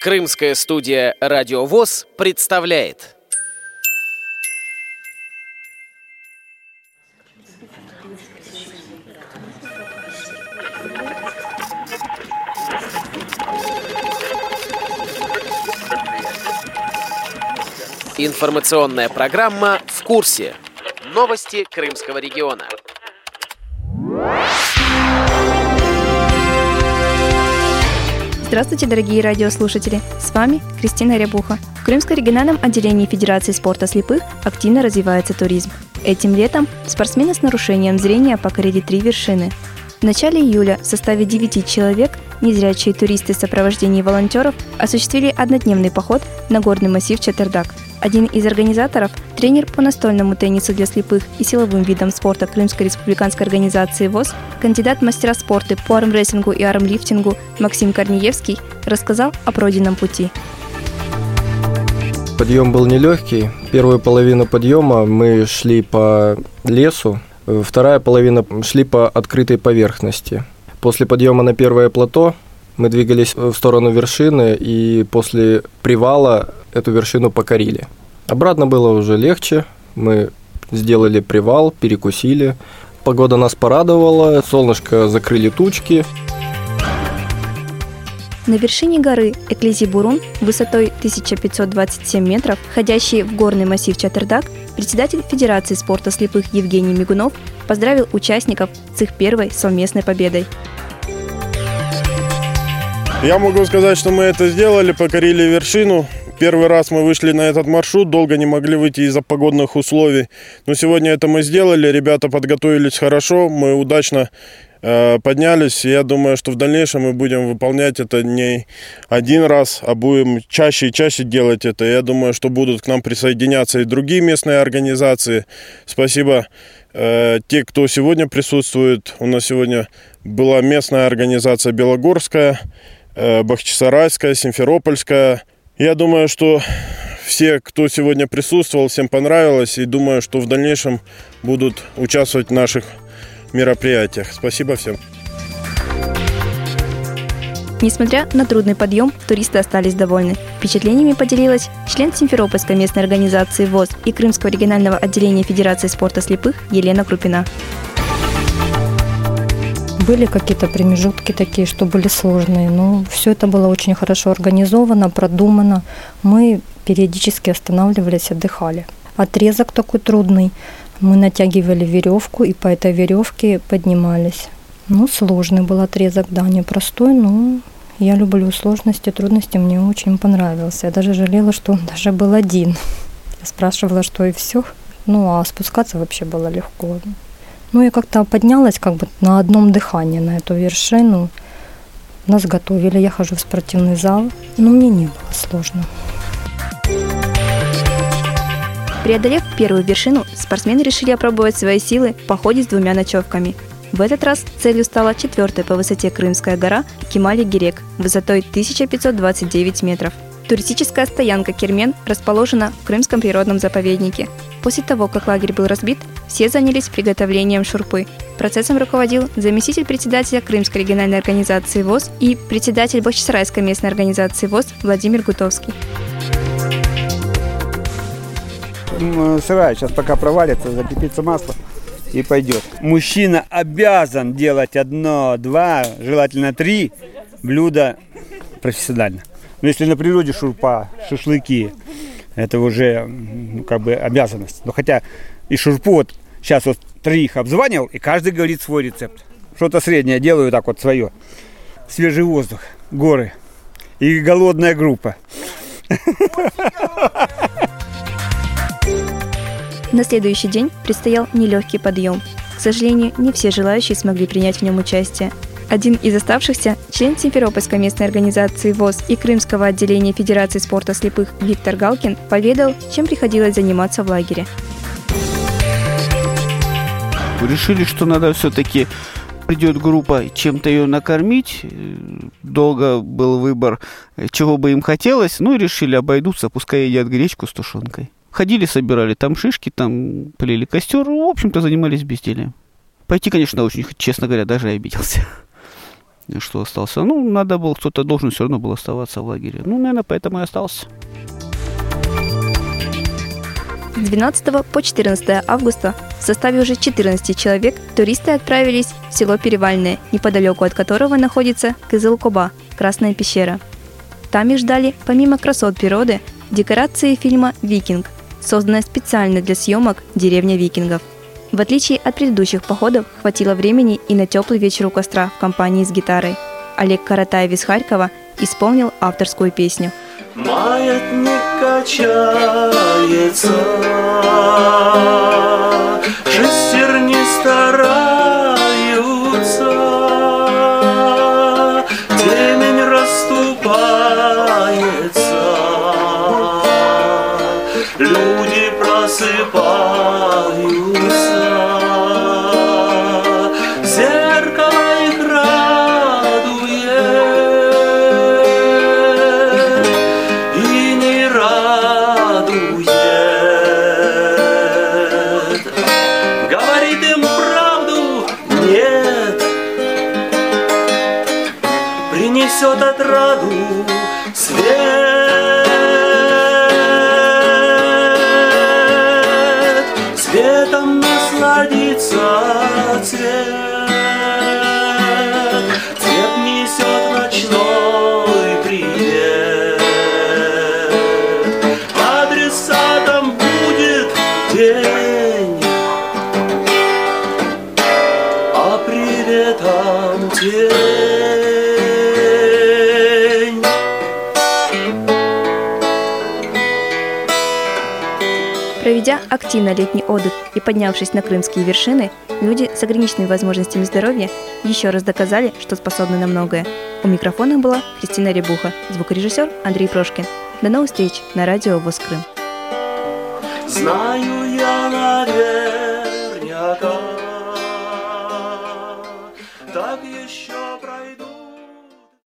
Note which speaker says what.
Speaker 1: Крымская студия «Радиовоз» представляет Информационная программа «В курсе». Новости Крымского региона.
Speaker 2: Здравствуйте, дорогие радиослушатели! С вами Кристина Рябуха. В Крымском региональном отделении Федерации спорта слепых активно развивается туризм. Этим летом спортсмены с нарушением зрения покорили три вершины. В начале июля в составе 9 человек незрячие туристы в сопровождении волонтеров осуществили однодневный поход на горный массив Чатырдак – один из организаторов – тренер по настольному теннису для слепых и силовым видам спорта Крымской республиканской организации ВОЗ, кандидат мастера спорта по армрестлингу и армлифтингу Максим Корнеевский рассказал о пройденном пути.
Speaker 3: Подъем был нелегкий. Первую половину подъема мы шли по лесу, вторая половина шли по открытой поверхности. После подъема на первое плато мы двигались в сторону вершины, и после привала эту вершину покорили. Обратно было уже легче. Мы сделали привал, перекусили. Погода нас порадовала, солнышко закрыли тучки.
Speaker 2: На вершине горы Эклизи-Бурун высотой 1527 метров, входящий в горный массив Чатырдак, председатель Федерации спорта слепых Евгений Мигунов поздравил участников с их первой совместной победой.
Speaker 4: Я могу сказать, что мы это сделали, покорили вершину. Первый раз мы вышли на этот маршрут, долго не могли выйти из-за погодных условий. Но сегодня это мы сделали, ребята подготовились хорошо, мы удачно э, поднялись. Я думаю, что в дальнейшем мы будем выполнять это не один раз, а будем чаще и чаще делать это. Я думаю, что будут к нам присоединяться и другие местные организации. Спасибо э, те, кто сегодня присутствует. У нас сегодня была местная организация Белогорская, э, Бахчисарайская, Симферопольская – я думаю, что все, кто сегодня присутствовал, всем понравилось. И думаю, что в дальнейшем будут участвовать в наших мероприятиях. Спасибо всем.
Speaker 2: Несмотря на трудный подъем, туристы остались довольны. Впечатлениями поделилась член Симферопольской местной организации ВОЗ и Крымского регионального отделения Федерации спорта слепых Елена Крупина.
Speaker 5: Были какие-то промежутки такие, что были сложные, но все это было очень хорошо организовано, продумано. Мы периодически останавливались, отдыхали. Отрезок такой трудный. Мы натягивали веревку и по этой веревке поднимались. Ну, сложный был отрезок, да, непростой, но я люблю сложности, трудности, мне очень понравился. Я даже жалела, что он даже был один. Я спрашивала, что и все. Ну, а спускаться вообще было легко. Ну, я как-то поднялась как бы на одном дыхании на эту вершину. Нас готовили, я хожу в спортивный зал, но мне не было сложно.
Speaker 2: Преодолев первую вершину, спортсмены решили опробовать свои силы в походе с двумя ночевками. В этот раз целью стала четвертая по высоте Крымская гора Кемали-Герек высотой 1529 метров – Туристическая стоянка «Кермен» расположена в Крымском природном заповеднике. После того, как лагерь был разбит, все занялись приготовлением шурпы. Процессом руководил заместитель председателя Крымской региональной организации ВОЗ и председатель Бахчисарайской местной организации ВОЗ Владимир Гутовский.
Speaker 6: Сырая сейчас пока провалится, закипится масло и пойдет. Мужчина обязан делать одно, два, желательно три блюда профессионально. Но если на природе шурпа, шашлыки, это уже ну, как бы обязанность. Но хотя и шурпу вот сейчас вот троих обзванил, и каждый говорит свой рецепт. Что-то среднее делаю так вот свое. Свежий воздух, горы и голодная группа.
Speaker 2: На следующий день предстоял нелегкий подъем. К сожалению, не все желающие смогли принять в нем участие. Один из оставшихся, член Симферопольской местной организации ВОЗ и Крымского отделения Федерации спорта слепых Виктор Галкин поведал, чем приходилось заниматься в лагере.
Speaker 7: Решили, что надо все-таки придет группа, чем-то ее накормить. Долго был выбор, чего бы им хотелось. Ну и решили, обойдутся, пускай едят гречку с тушенкой. Ходили, собирали там шишки, там полили костер. В общем-то, занимались бездельем. Пойти, конечно, очень, честно говоря, даже обиделся. Что остался. Ну, надо было, кто-то должен все равно был оставаться в лагере. Ну, наверное, поэтому и остался.
Speaker 2: С 12 по 14 августа в составе уже 14 человек туристы отправились в село Перевальное, неподалеку от которого находится Кызылкоба, Красная пещера. Там их ждали, помимо красот природы, декорации фильма «Викинг», созданная специально для съемок «Деревня викингов». В отличие от предыдущих походов, хватило времени и на теплый вечер у костра в компании с гитарой. Олег Каратаев из Харькова исполнил авторскую песню.
Speaker 8: Маятник качается, шестерни стараются, Deus
Speaker 2: Проведя активно летний отдых и поднявшись на крымские вершины, люди с ограниченными возможностями здоровья еще раз доказали, что способны на многое. У микрофона была Кристина Рябуха, звукорежиссер Андрей Прошкин. До новых встреч на радио ВОЗ Крым.
Speaker 8: Знаю я наверняка,